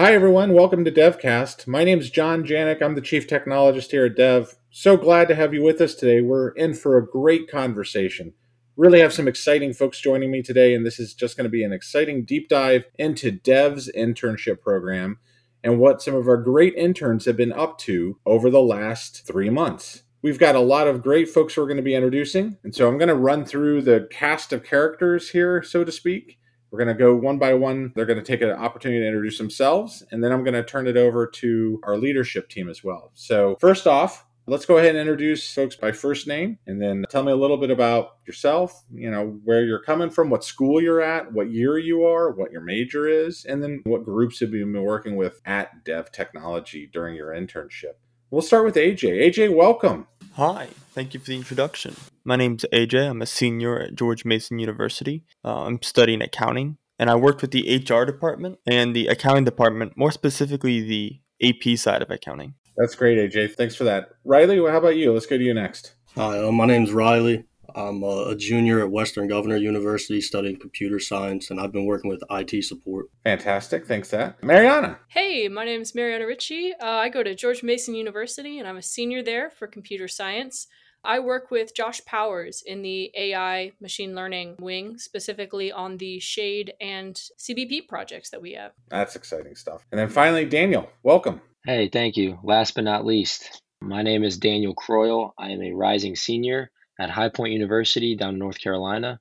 Hi, everyone. Welcome to DevCast. My name is John Janik. I'm the Chief Technologist here at Dev. So glad to have you with us today. We're in for a great conversation. Really have some exciting folks joining me today, and this is just going to be an exciting deep dive into Dev's internship program and what some of our great interns have been up to over the last three months. We've got a lot of great folks we're going to be introducing, and so I'm going to run through the cast of characters here, so to speak. We're going to go one by one. They're going to take an opportunity to introduce themselves, and then I'm going to turn it over to our leadership team as well. So, first off, let's go ahead and introduce folks by first name and then tell me a little bit about yourself, you know, where you're coming from, what school you're at, what year you are, what your major is, and then what groups have you been working with at Dev Technology during your internship. We'll start with AJ. AJ, welcome. Hi, thank you for the introduction. My name's AJ. I'm a senior at George Mason University. Uh, I'm studying accounting, and I worked with the HR department and the accounting department, more specifically the AP side of accounting. That's great, AJ. Thanks for that. Riley, how about you? Let's go to you next. Hi, uh, my name's Riley. I'm a junior at Western Governor University studying computer science, and I've been working with IT support. Fantastic. Thanks, that. Mariana. Hey, my name is Mariana Ritchie. Uh, I go to George Mason University, and I'm a senior there for computer science. I work with Josh Powers in the AI machine learning wing, specifically on the Shade and CBP projects that we have. That's exciting stuff. And then finally, Daniel, welcome. Hey, thank you. Last but not least, my name is Daniel Croyle. I am a rising senior at High Point University down in North Carolina.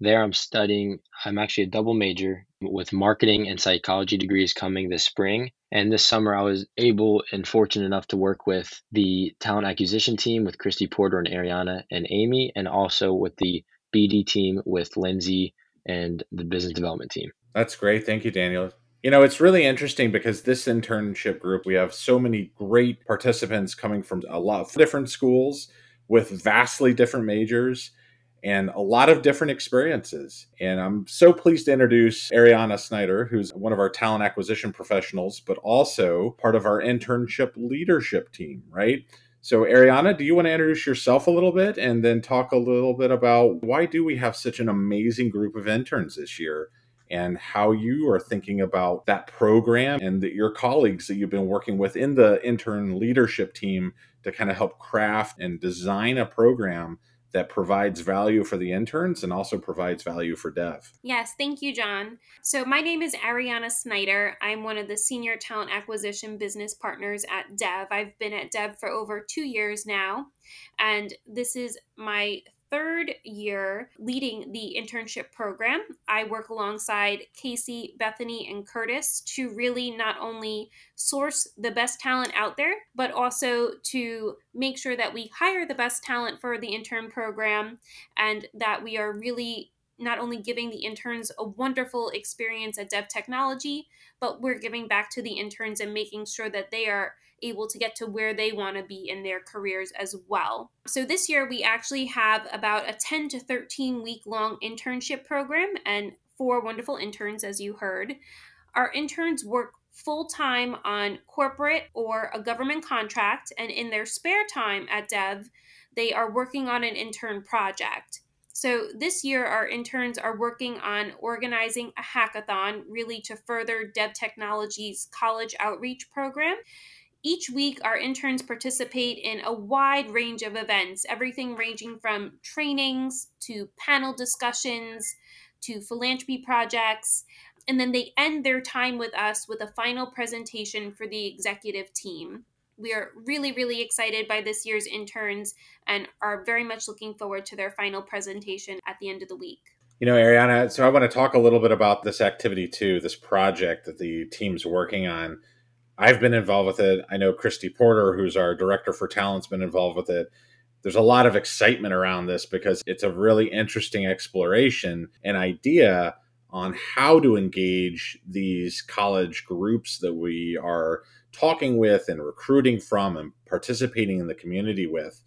There, I'm studying, I'm actually a double major with marketing and psychology degrees coming this spring. And this summer, I was able and fortunate enough to work with the talent acquisition team with Christy Porter and Ariana and Amy, and also with the BD team with Lindsay and the business development team. That's great. Thank you, Daniel. You know, it's really interesting because this internship group, we have so many great participants coming from a lot of different schools with vastly different majors and a lot of different experiences. And I'm so pleased to introduce Ariana Snyder, who's one of our talent acquisition professionals, but also part of our internship leadership team, right? So, Ariana, do you want to introduce yourself a little bit and then talk a little bit about why do we have such an amazing group of interns this year and how you are thinking about that program and your colleagues that you've been working with in the intern leadership team to kind of help craft and design a program that provides value for the interns and also provides value for dev. Yes, thank you, John. So, my name is Ariana Snyder. I'm one of the senior talent acquisition business partners at Dev. I've been at Dev for over two years now, and this is my third year leading the internship program. I work alongside Casey, Bethany, and Curtis to really not only source the best talent out there, but also to make sure that we hire the best talent for the intern program and that we are really not only giving the interns a wonderful experience at Dev Technology, but we're giving back to the interns and making sure that they are able to get to where they want to be in their careers as well. So this year we actually have about a 10 to 13 week long internship program and four wonderful interns as you heard. Our interns work full time on corporate or a government contract and in their spare time at Dev they are working on an intern project. So this year, our interns are working on organizing a hackathon really to further Dev Technologies college outreach program. Each week, our interns participate in a wide range of events, everything ranging from trainings to panel discussions to philanthropy projects. And then they end their time with us with a final presentation for the executive team. We are really, really excited by this year's interns and are very much looking forward to their final presentation at the end of the week. You know, Ariana, so I want to talk a little bit about this activity too, this project that the team's working on. I've been involved with it. I know Christy Porter, who's our director for talent's been involved with it. There's a lot of excitement around this because it's a really interesting exploration and idea on how to engage these college groups that we are talking with and recruiting from and participating in the community with.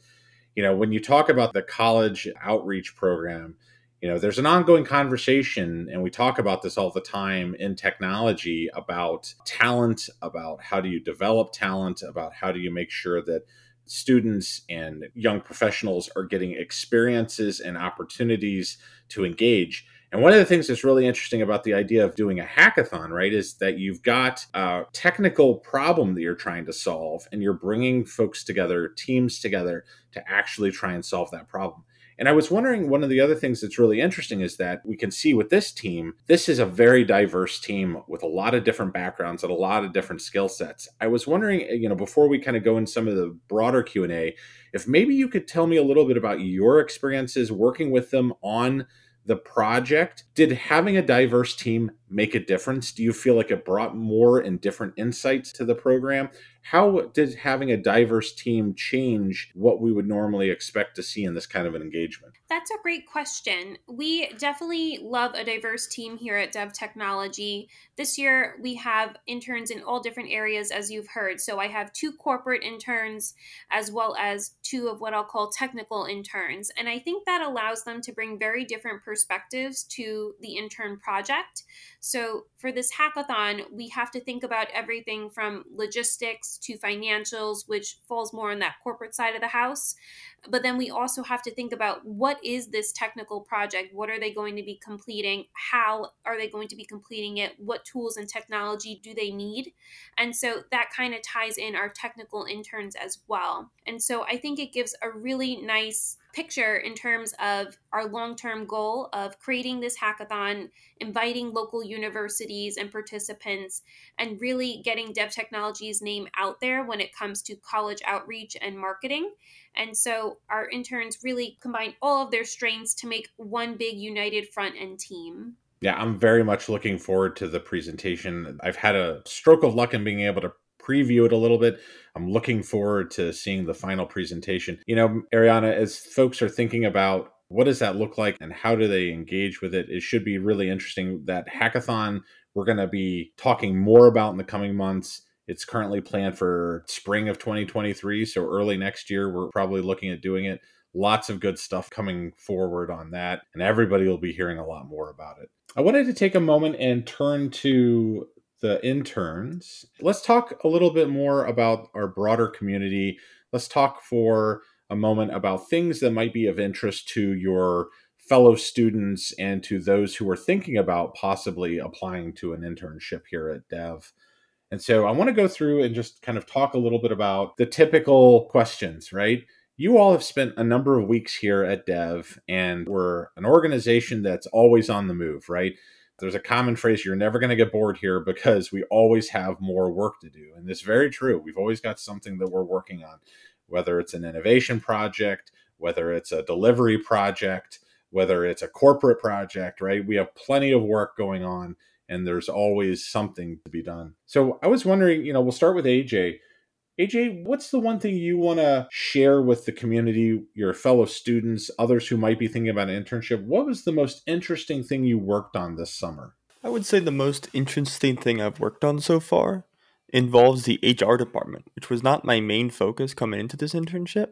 You know, when you talk about the college outreach program, you know there's an ongoing conversation and we talk about this all the time in technology about talent about how do you develop talent about how do you make sure that students and young professionals are getting experiences and opportunities to engage And one of the things that's really interesting about the idea of doing a hackathon, right, is that you've got a technical problem that you're trying to solve and you're bringing folks together, teams together to actually try and solve that problem. And I was wondering, one of the other things that's really interesting is that we can see with this team, this is a very diverse team with a lot of different backgrounds and a lot of different skill sets. I was wondering, eh, you know, before we kind of go in some of the broader Q and A, if maybe you could tell me a little bit about your experiences working with them on the project. Did having a diverse team make a difference? Do you feel like it brought more and different insights to the program? How did having a diverse team change what we would normally expect to see in this kind of an engagement? That's a great question. We definitely love a diverse team here at Dev Technology. This year, we have interns in all different areas, as you've heard. So I have two corporate interns, as well as two of what I'll call technical interns. And I think that allows them to bring very different perspectives to the intern project. So, for this hackathon, we have to think about everything from logistics to financials, which falls more on that corporate side of the house. But then we also have to think about what is this technical project? What are they going to be completing? How are they going to be completing it? What tools and technology do they need? And so that kind of ties in our technical interns as well. And so I think it gives a really nice picture in terms of our long term goal of creating this hackathon, inviting local universities and participants, and really getting Dev Technologies' name out there when it comes to college outreach and marketing. And so our interns really combine all of their strengths to make one big united front end team. Yeah, I'm very much looking forward to the presentation. I've had a stroke of luck in being able to preview it a little bit. I'm looking forward to seeing the final presentation. You know, Ariana, as folks are thinking about what does that look like and how do they engage with it, it should be really interesting. That hackathon we're going to be talking more about in the coming months. It's currently planned for spring of 2023, so early next year we're probably looking at doing it. Lots of good stuff coming forward on that, and everybody will be hearing a lot more about it. I wanted to take a moment and turn to the interns. Let's talk a little bit more about our broader community. Let's talk for a moment about things that might be of interest to your fellow students and to those who are thinking about possibly applying to an internship here at Dev. And so I want to go through and just kind of talk a little bit about the typical questions, right? You all have spent a number of weeks here at Dev, and we're an organization that's always on the move, right? There's a common phrase you're never going to get bored here because we always have more work to do. And it's very true. We've always got something that we're working on whether it's an innovation project whether it's a delivery project whether it's a corporate project right? We have plenty of work going on and there's always something to be done. So i was wondering you know we'll start with aj AJ, what's the one thing you want to share with the community, your fellow students, others who might be thinking about an internship? What was the most interesting thing you worked on this summer? I would say the most interesting thing I've worked on so far involves the HR department, which was not my main focus coming into this internship.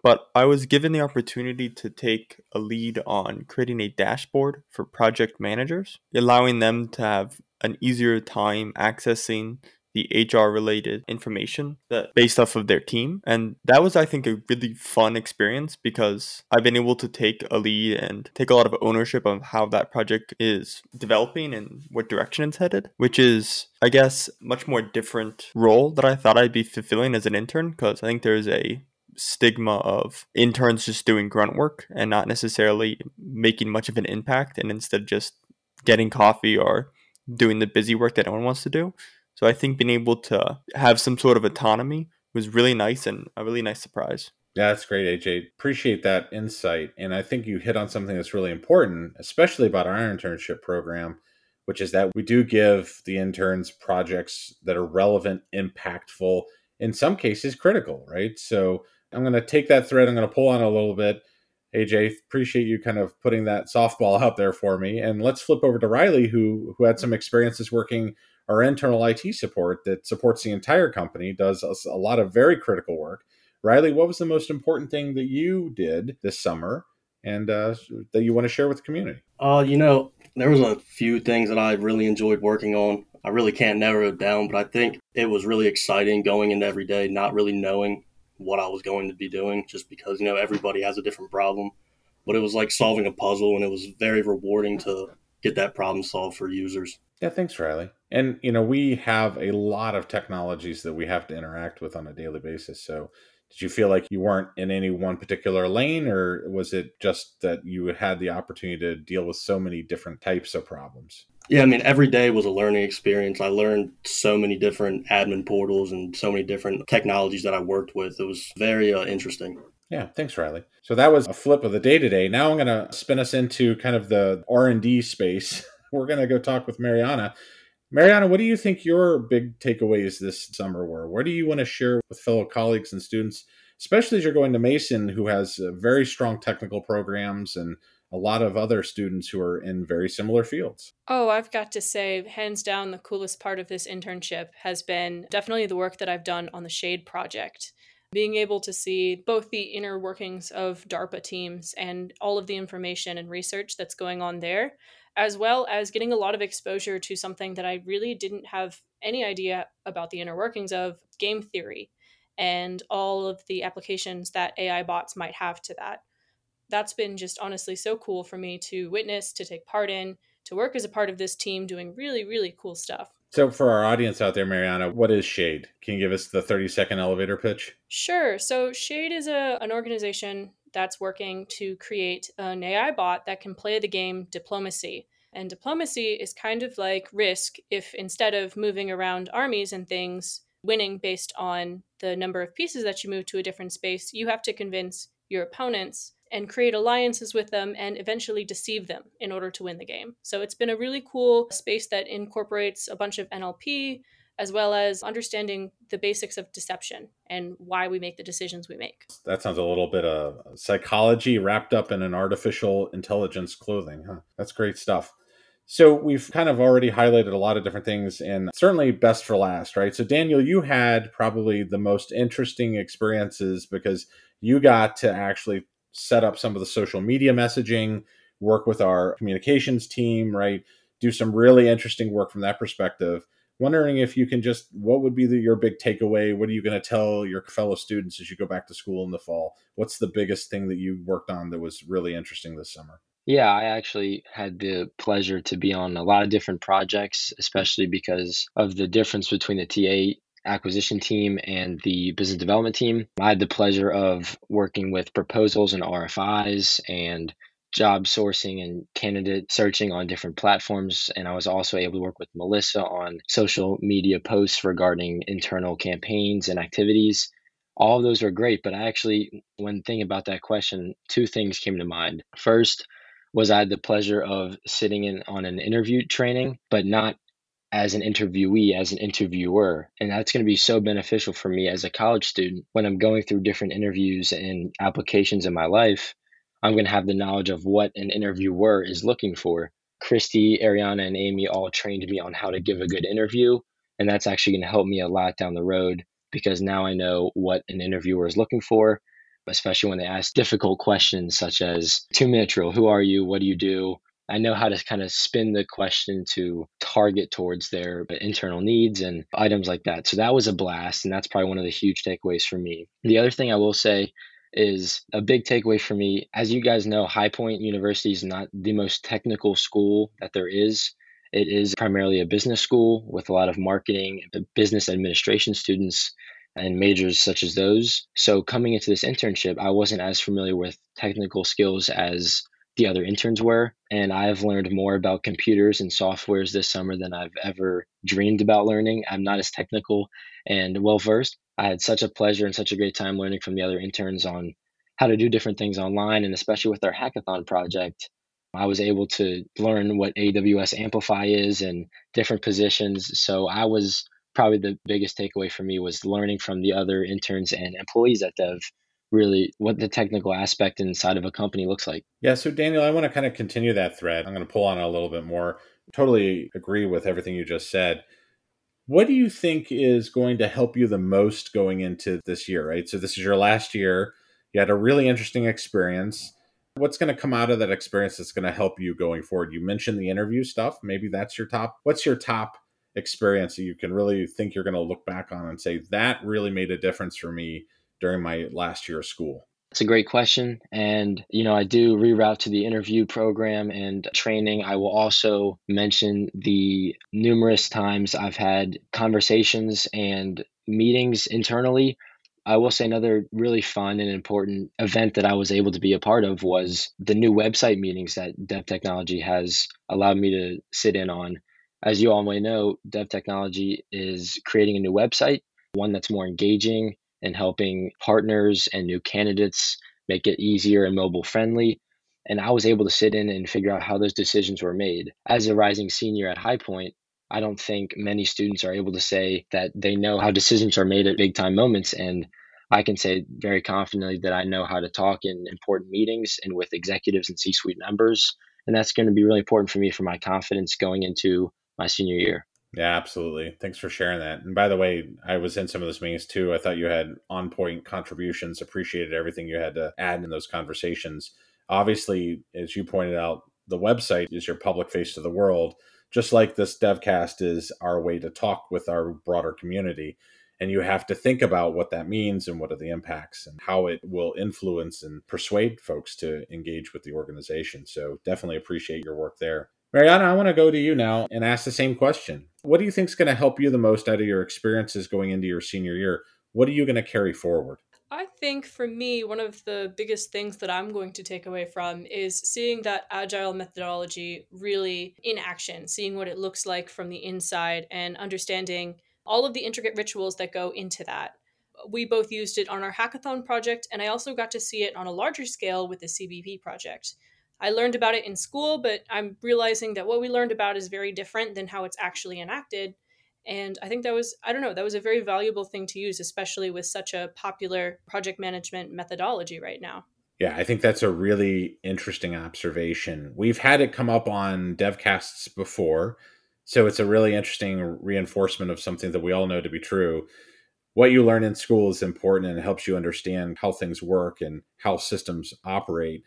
But I was given the opportunity to take a lead on creating a dashboard for project managers, allowing them to have an easier time accessing the HR related information that based off of their team. And that was, I think, a really fun experience because I've been able to take a lead and take a lot of ownership of how that project is developing and what direction it's headed, which is, I guess, much more different role that I thought I'd be fulfilling as an intern because I think there's a stigma of interns just doing grunt work and not necessarily making much of an impact and instead just getting coffee or doing the busy work that no one wants to do. So I think being able to have some sort of autonomy was really nice and a really nice surprise. Yeah, that's great, AJ. Appreciate that insight. And I think you hit on something that's really important, especially about our internship program, which is that we do give the interns projects that are relevant, impactful, in some cases critical, right? So I'm going to take that thread, I'm going to pull on a little bit. AJ, appreciate you kind of putting that softball out there for me. And let's flip over to Riley, who who had some experiences working our internal IT support that supports the entire company, does a lot of very critical work. Riley, what was the most important thing that you did this summer and uh, that you want to share with the community? Uh, you know, there was a few things that I really enjoyed working on. I really can't narrow it down, but I think it was really exciting going into every day, not really knowing what I was going to be doing, just because you know everybody has a different problem. but it was like solving a puzzle and it was very rewarding to get that problem solved for users. Yeah, thanks, Riley. And, you know, we have a lot of technologies that we have to interact with on a daily basis. So, did you feel like you weren't in any one particular lane, or was it just that you had the opportunity to deal with so many different types of problems? Yeah, I mean, every day was a learning experience. I learned so many different admin portals and so many different technologies that I worked with. It was very uh, interesting. Yeah, thanks, Riley. So that was a flip of the day today. Now I'm going to spin us into kind of the R and D space. We're going to go talk with Mariana. Mariana, what do you think your big takeaways this summer were? What do you want to share with fellow colleagues and students, especially as you're going to Mason, who has uh, very strong technical programs and a lot of other students who are in very similar fields? Oh, I've got to say, hands down, the coolest part of this internship has been definitely the work that I've done on the Shade project. Being able to see both the inner workings of DARPA teams and all of the information and research that's going on there, as well as getting a lot of exposure to something that I really didn't have any idea about the inner workings of game theory and all of the applications that AI bots might have to that. That's been just honestly so cool for me to witness, to take part in, to work as a part of this team doing really, really cool stuff. So, for our audience out there, Mariana, what is Shade? Can you give us the 30 second elevator pitch? Sure. So, Shade is a, an organization that's working to create an AI bot that can play the game Diplomacy. And diplomacy is kind of like risk if instead of moving around armies and things, winning based on the number of pieces that you move to a different space, you have to convince your opponents and create alliances with them and eventually deceive them in order to win the game. So it's been a really cool space that incorporates a bunch of NLP as well as understanding the basics of deception and why we make the decisions we make. That sounds a little bit of psychology wrapped up in an artificial intelligence clothing, huh? That's great stuff. So we've kind of already highlighted a lot of different things and certainly best for last, right? So Daniel, you had probably the most interesting experiences because you got to actually set up some of the social media messaging, work with our communications team, right? Do some really interesting work from that perspective. Wondering if you can just, what would be the, your big takeaway? What are you going to tell your fellow students as you go back to school in the fall? What's the biggest thing that you worked on that was really interesting this summer? Yeah, I actually had the pleasure to be on a lot of different projects, especially because of the difference between the TA acquisition team and the business development team. I had the pleasure of working with proposals and RFIs and job sourcing and candidate searching on different platforms. And I was also able to work with Melissa on social media posts regarding internal campaigns and activities. All of those were great, but I actually, when thinking about that question, two things came to mind. First, was I had the pleasure of sitting in on an interview training, but not as an interviewee, as an interviewer. And that's going to be so beneficial for me as a college student when I'm going through different interviews and applications in my life. I'm going to have the knowledge of what an interviewer is looking for. Christy, Ariana, and Amy all trained me on how to give a good interview. And that's actually going to help me a lot down the road because now I know what an interviewer is looking for, especially when they ask difficult questions such as two minute drill who are you? What do you do? I know how to kind of spin the question to target towards their internal needs and items like that. So that was a blast. And that's probably one of the huge takeaways for me. The other thing I will say is a big takeaway for me. As you guys know, High Point University is not the most technical school that there is. It is primarily a business school with a lot of marketing, uh, business administration students, and majors such as those. So, coming into this internship, I wasn't as familiar with technical skills as the other interns were. And I've learned more about computers and softwares this summer than I've ever dreamed about learning. I'm not as technical and well versed. I had such a pleasure and such a great time learning from the other interns on how to do different things online. And especially with our hackathon project, I was able to learn what AWS Amplify is and different positions. So I was probably the biggest takeaway for me was learning from the other interns and employees at Dev really what the technical aspect inside of a company looks like. Yeah, so Daniel, I want to kind of continue that thread. I'm going to pull on it a little bit more. Totally agree with everything you just said. What do you think is going to help you the most going into this year, right? So this is your last year. You had a really interesting experience. What's going to come out of that experience that's going to help you going forward? You mentioned the interview stuff. Maybe that's your top. What's your top experience that you can really think you're going to look back on and say that really made a difference for me during my last year of school? It's a great question. And, you know, I do reroute to the interview program and training. I will also mention the numerous times I've had conversations and meetings internally. I will say another really fun and important event that I was able to be a part of was the new website meetings that Dev Technology has allowed me to sit in on. As you all may know, Dev Technology is creating a new website, one that's more engaging, and helping partners and new candidates make it easier and mobile friendly. And I was able to sit in and figure out how those decisions were made. As a rising senior at High Point, I don't think many students are able to say that they know how decisions are made at big time moments. And I can say very confidently that I know how to talk in important meetings and with executives and C suite members. And that's going to be really important for me for my confidence going into my senior year. Yeah, absolutely. Thanks for sharing that. And by the way, I was in some of those meetings too. I thought you had on point contributions, appreciated everything you had to add in those conversations. Obviously, as you pointed out, the website is your public face to the world, just like this DevCast is our way to talk with our broader community. And you have to think about what that means and what are the impacts and how it will influence and persuade folks to engage with the organization. So definitely appreciate your work there. Mariana, I want to go to you now and ask the same question. What do you think is going to help you the most out of your experiences going into your senior year? What are you going to carry forward? I think for me, one of the biggest things that I'm going to take away from is seeing that agile methodology really in action, seeing what it looks like from the inside, and understanding all of the intricate rituals that go into that. We both used it on our hackathon project, and I also got to see it on a larger scale with the CBP project. I learned about it in school, but I'm realizing that what we learned about is very different than how it's actually enacted. And I think that was, I don't know, that was a very valuable thing to use, especially with such a popular project management methodology right now. Yeah, I think that's a really interesting observation. We've had it come up on devcasts before. So it's a really interesting reinforcement of something that we all know to be true. What you learn in school is important and helps you understand how things work and how systems operate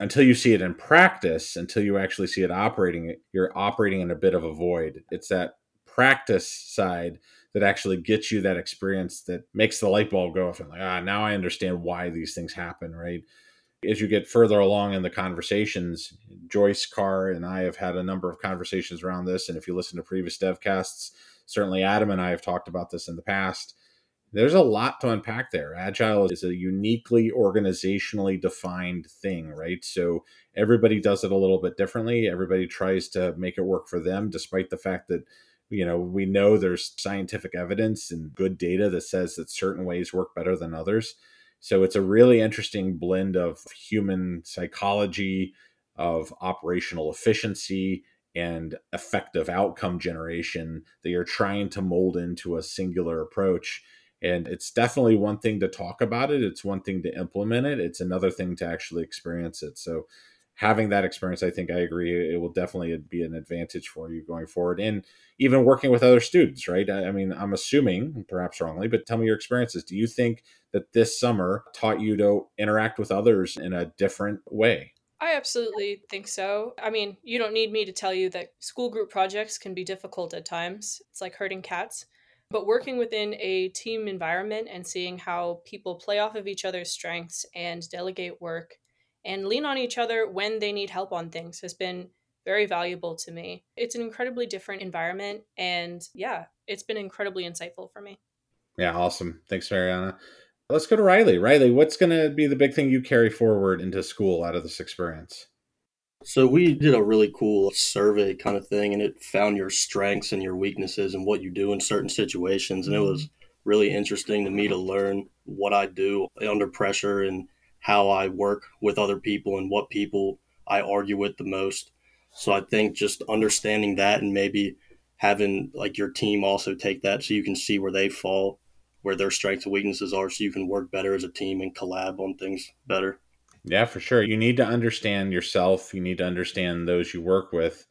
until you see it in practice, until you actually see it operating, you're operating in a bit of a void. It's that practice side that actually gets you that experience that makes the light bulb go off and like, ah, now I understand why these things happen, right? As you get further along in the conversations, Joyce Carr and I have had a number of conversations around this. And if you listen to previous devcasts, certainly Adam and I have talked about this in the past there's a lot to unpack there. Agile is a uniquely organizationally defined thing, right? So everybody does it a little bit differently. Everybody tries to make it work for them, despite the fact that you know we know there's scientific evidence and good data that says that certain ways work better than others. So it's a really interesting blend of human psychology, of operational efficiency, and effective outcome generation that you're trying to mold into a singular approach and it's definitely one thing to talk about it it's one thing to implement it it's another thing to actually experience it so having that experience i think i agree it will definitely uh, be an advantage for you going forward and even working with other students right i mean i'm assuming perhaps wrongly but tell me your experiences do you think that this summer taught you to interact with others in a different way I absolutely think so. I mean, you don't need me to tell you that school group projects can be difficult at times. It's like herding cats. But working within a team environment and seeing how people play off of each other's strengths and delegate work and lean on each other when they need help on things has been very valuable to me. It's an incredibly different environment. And yeah, it's been incredibly insightful for me. Yeah, awesome. Thanks, Mariana. Let's go to Riley. Riley, what's going to be the big thing you carry forward into school out of this experience? So we did a really cool survey kind of thing, and it found your strengths and your weaknesses and what you do in certain situations. And it was mm-hmm. really interesting to me to learn what I do under pressure and how I work with other people and what people I argue with the most. So I think just understanding that and maybe having like your team also take that so you can see where they fall, where their strengths and weaknesses are, so you can work better as a team and collab on things better. Yeah, for sure. You need to understand yourself. You need to understand those you work with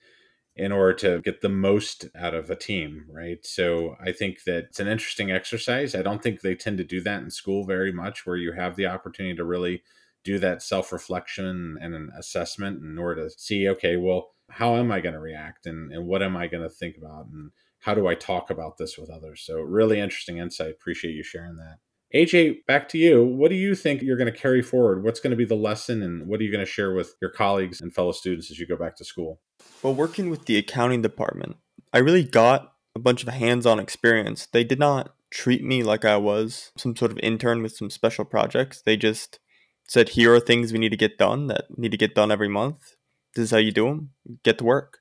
in order to get the most out of a team, right? So I think that it's an interesting exercise. I don't think they tend to do that in school very much, where you have the opportunity to really do that self reflection and an assessment in order to see, okay, well, how am I going to react and, and what am I going to think about and how do I talk about this with others? So, really interesting insight. Appreciate you sharing that. AJ, back to you. What do you think you're going to carry forward? What's going to be the lesson, and what are you going to share with your colleagues and fellow students as you go back to school? Well, working with the accounting department, I really got a bunch of hands on experience. They did not treat me like I was some sort of intern with some special projects. They just said, here are things we need to get done that need to get done every month. This is how you do them. Get to work,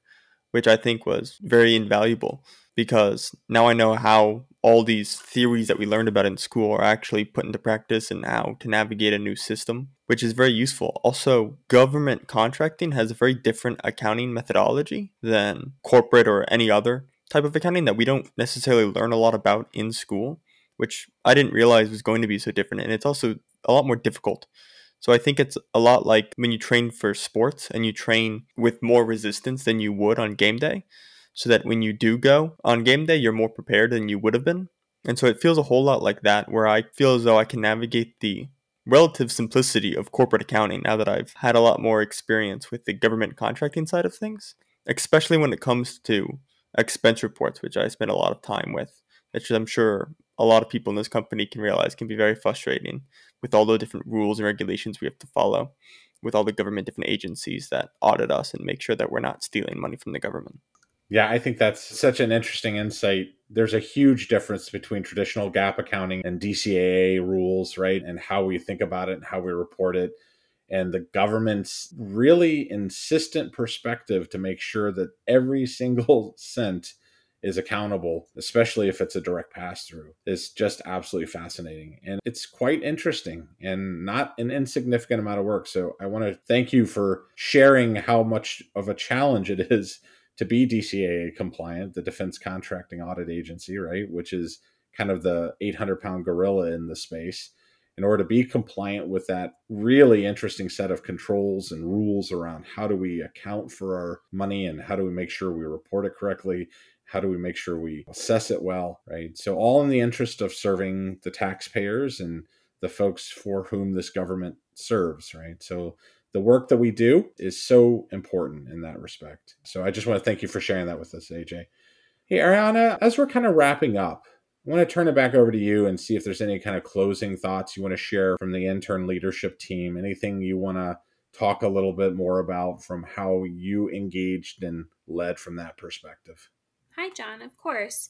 which I think was very invaluable because now I know how all these theories that we learned about in school are actually put into practice and how to navigate a new system, which is very useful. Also, government contracting has a very different accounting methodology than corporate or any other type of accounting that we don't necessarily learn a lot about in school, which I didn't realize was going to be so different. And it's also a lot more difficult. So I think it's a lot like when you train for sports and you train with more resistance than you would on game day so that when you do go on game day, you're more prepared than you would have been. And so it feels a whole lot like that, where I feel as though I can navigate the relative simplicity of corporate accounting now that I've had a lot more experience with the government contracting side of things, especially when it comes to expense reports, which I spend a lot of time with, which I'm sure a lot of people in this company can realize can be very frustrating with all the different rules and regulations we have to follow, with all the government different agencies that audit us and make sure that we're not stealing money from the government. Yeah, I think that's such an interesting insight. There's a huge difference between traditional GAAP accounting and DCAA rules, right? And how we think about it and how we report it. And the government's really insistent perspective to make sure that every single cent is accountable, especially if it's a direct pass through, is just absolutely fascinating. And it's quite interesting and not an insignificant amount of work. So I want to thank you for sharing how much of a challenge it is to be DCAA compliant, the Defense Contracting Audit Agency, right, which is kind of the 800 pound gorilla in the space. In order to be compliant with that really interesting set of controls and rules around how do we account for our money and how do we make sure we report it correctly, how do we make sure we assess it well, right? So, all in the interest of serving the taxpayers and the folks for whom this government serves, right? So, the work that we do is so important in that respect. So I just want to thank you for sharing that with us, AJ. Hey, Ariana, as we're kind of wrapping up, I want to turn it back over to you and see if there's any kind of closing thoughts you want to share from the intern leadership team. Anything you want to talk a little bit more about from how you engaged and led from that perspective. Hi, John, of course.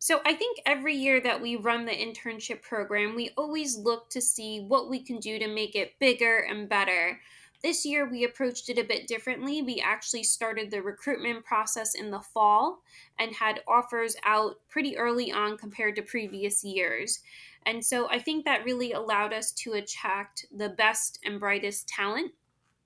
So, I think every year that we run the internship program, we always look to see what we can do to make it bigger and better. This year, we approached it a bit differently. We actually started the recruitment process in the fall and had offers out pretty early on compared to previous years. And so I think that really allowed us to attract the best and brightest talent.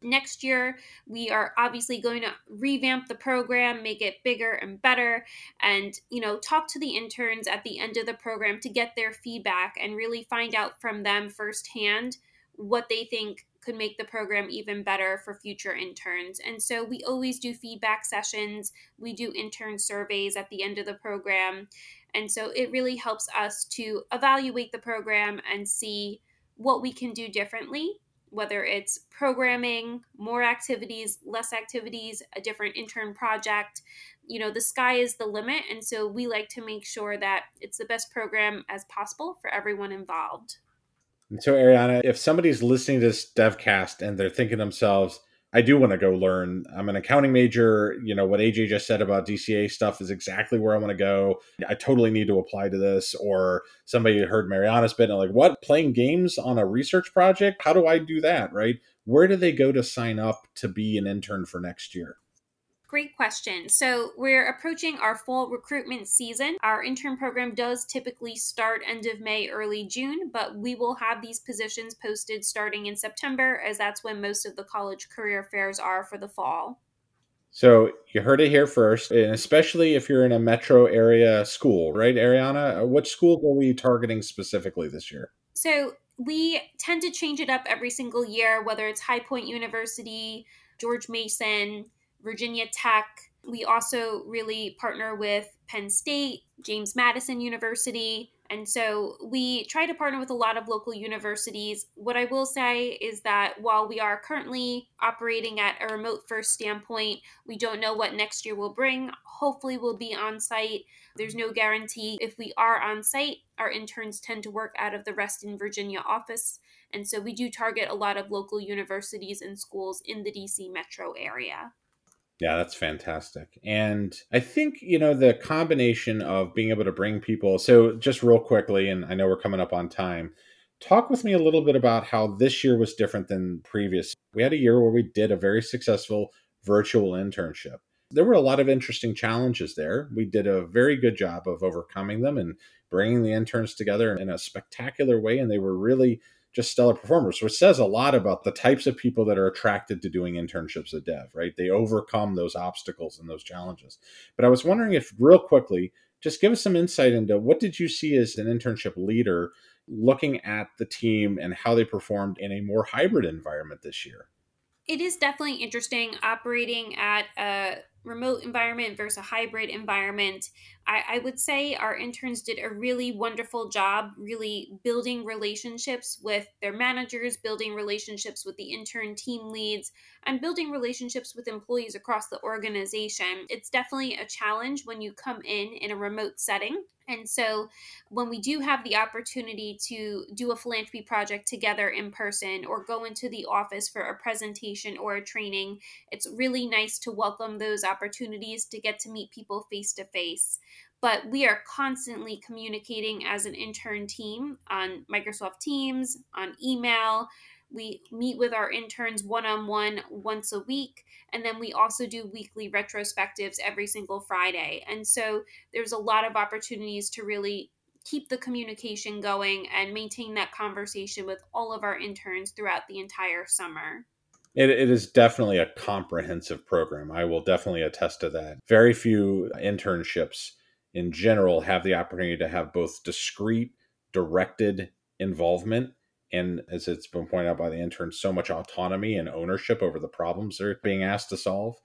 Next year, we are obviously going to revamp the program, make it bigger and better, and you know, talk to the interns at the end of the program to get their feedback and really find out from them firsthand what they think could make the program even better for future interns. And so we always do feedback sessions, we do intern surveys at the end of the program. And so it really helps us to evaluate the program and see what we can do differently, whether it's programming, more activities, less activities, a different intern project. You know, the sky is the limit. And so we like to make sure that it's the best program as possible for everyone involved. And so, Ariana, if somebody's listening to this DevCast and they're thinking themselves, I do want to go learn. I'm an accounting major. You know, what AJ just said about DCA stuff is exactly where I want to go. I totally need to apply to this. Or somebody heard Mariana's bit and like, what? Playing games on a research project? How do I do that? Right? Where do they go to sign up to be an intern for next year? Great question. So, we're approaching our fall recruitment season. Our intern program does typically start end of May, early June, but we will have these positions posted starting in September, as that's when most of the college career fairs are for the fall. So, you heard it here first, and especially if you're in a metro area school, right, Ariana? Uh, what schools are we targeting specifically this year? So, we tend to change it up every single year, whether it's High Point University, George Mason, Virginia Tech. We also really partner with Penn State, James Madison University, And so we try to partner with a lot of local universities. What I will say is that while we are currently operating at a remote first standpoint, we don't know what next year will bring. Hopefully, we'll be on site. There's no guarantee. If we are on site, our interns tend to work out of the Reston, Virginia office. And so we do target a lot of local universities and schools in the DC metro area. Yeah, that's fantastic. And I think, you know, the combination of being able to bring people. So, just real quickly, and I know we're coming up on time, talk with me a little bit about how this year was different than previous. We had a year where we did a very successful virtual internship. There were a lot of interesting challenges there. We did a very good job of overcoming them and bringing the interns together in a spectacular way. And they were really just stellar performers, which says a lot about the types of people that are attracted to doing internships at Dev, right? They overcome those obstacles and those challenges. But I was wondering if, real quickly, just give us some insight into what did you see as an internship leader looking at the team and how they performed in a more hybrid environment this year? It is definitely interesting operating at a remote environment versus a hybrid environment. I, I, would say our interns did a really wonderful job, really building relationships with their managers, building relationships with the intern team leads, and building relationships with employees across the organization. It's definitely a challenge when you come in in a remote setting. And so, when we do have the opportunity to do a philanthropy project together in person or go into the office for a presentation or a training, it's really nice to welcome those opportunities to get to meet people face to face but we are constantly communicating as an intern team on Microsoft Teams, on email. We meet with our interns one on one once a week, and then we also do weekly retrospectives every single Friday. And so there's a lot of opportunities to really keep the communication going and maintain that conversation with all of our interns throughout the entire summer. It, it is definitely a comprehensive program. I will definitely attest to that. Very few internships in general have the opportunity to have both discrete, directed involvement and as it's been pointed out by the interns, so much autonomy and ownership over the problems they're being asked to solve.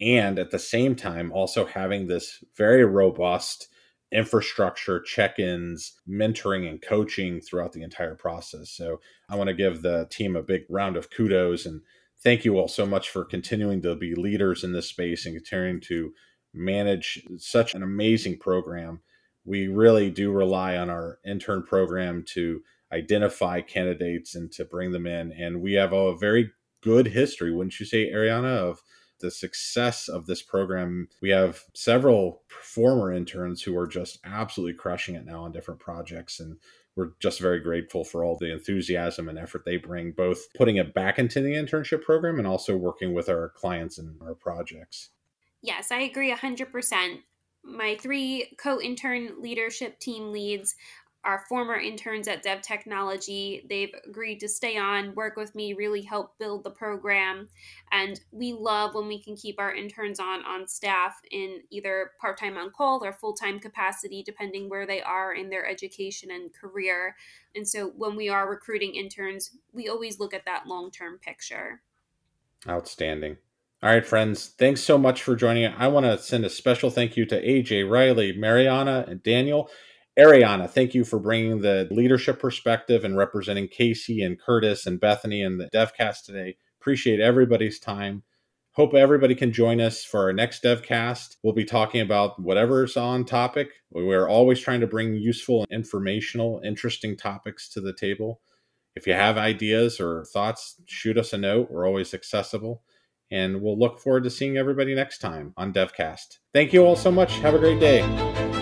And at the same time, also having this very robust infrastructure, check ins, mentoring, and coaching throughout the entire process. So I want to give the team a big round of kudos and thank you all so much for continuing to be leaders in this space and continuing to manage such an amazing program. We really do rely on our intern program to identify candidates and to bring them in. And we have a very good history, wouldn't you say, Ariana, of the success of this program. We have several former interns who are just absolutely crushing it now on different projects. And we're just very grateful for all the enthusiasm and effort they bring, both putting it back into the internship program and also working with our clients and our projects. Yes, I agree 100%. My three co intern leadership team leads are former interns at Dev Technology. They've agreed to stay on, work with me, really help build the program. And we love when we can keep our interns on on staff in either part time on call or full time capacity, depending where they are in their education and career. And so when we are recruiting interns, we always look at that long term picture. Outstanding. All right, friends, thanks so much for joining. I want to send a special thank you to AJ, Riley, Mariana, and Daniel. Ariana, thank you for bringing the leadership perspective and representing Casey and Curtis and Bethany and the DevCast today. Appreciate everybody's time. Hope everybody can join us for our next DevCast. We'll be talking about whatever's on topic. We're always trying to bring useful, informational, interesting topics to the table. If you have ideas or thoughts, shoot us a note. We're always accessible. And we'll look forward to seeing everybody next time on DevCast. Thank you all so much. Have a great day.